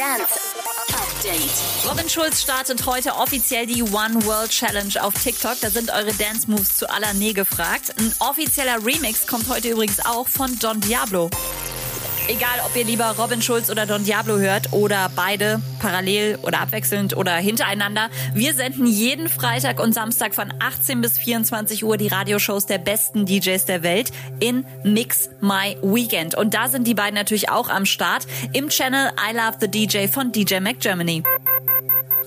Dance Update. Robin Schulz startet heute offiziell die One World Challenge auf TikTok. Da sind eure Dance Moves zu aller Nähe gefragt. Ein offizieller Remix kommt heute übrigens auch von Don Diablo. Egal, ob ihr lieber Robin Schulz oder Don Diablo hört oder beide parallel oder abwechselnd oder hintereinander. Wir senden jeden Freitag und Samstag von 18 bis 24 Uhr die Radioshows der besten DJs der Welt in Mix My Weekend. Und da sind die beiden natürlich auch am Start im Channel I Love the DJ von DJ Mac Germany.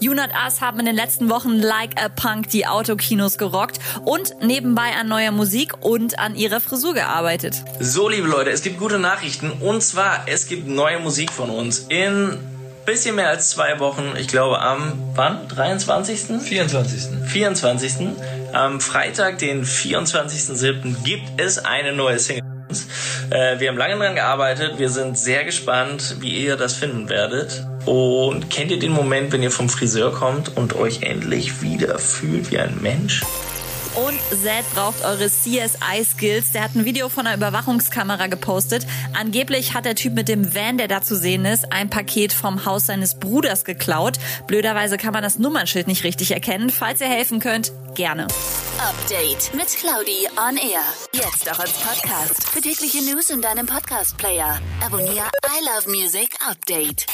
You Not Us haben in den letzten Wochen Like a Punk die Autokinos gerockt und nebenbei an neuer Musik und an ihrer Frisur gearbeitet. So, liebe Leute, es gibt gute Nachrichten. Und zwar, es gibt neue Musik von uns. In bisschen mehr als zwei Wochen, ich glaube am, wann? 23.? 24. 24. Am Freitag, den 24.07. gibt es eine neue Single. Äh, wir haben lange dran gearbeitet. Wir sind sehr gespannt, wie ihr das finden werdet. Und kennt ihr den Moment, wenn ihr vom Friseur kommt und euch endlich wieder fühlt wie ein Mensch? Und Zed braucht eure CSI-Skills. Der hat ein Video von einer Überwachungskamera gepostet. Angeblich hat der Typ mit dem Van, der da zu sehen ist, ein Paket vom Haus seines Bruders geklaut. Blöderweise kann man das Nummernschild nicht richtig erkennen. Falls ihr helfen könnt, gerne. Update mit Claudi on Air. Jetzt auch als Podcast. Für tägliche News in deinem Podcast-Player. Abonniere I Love Music Update.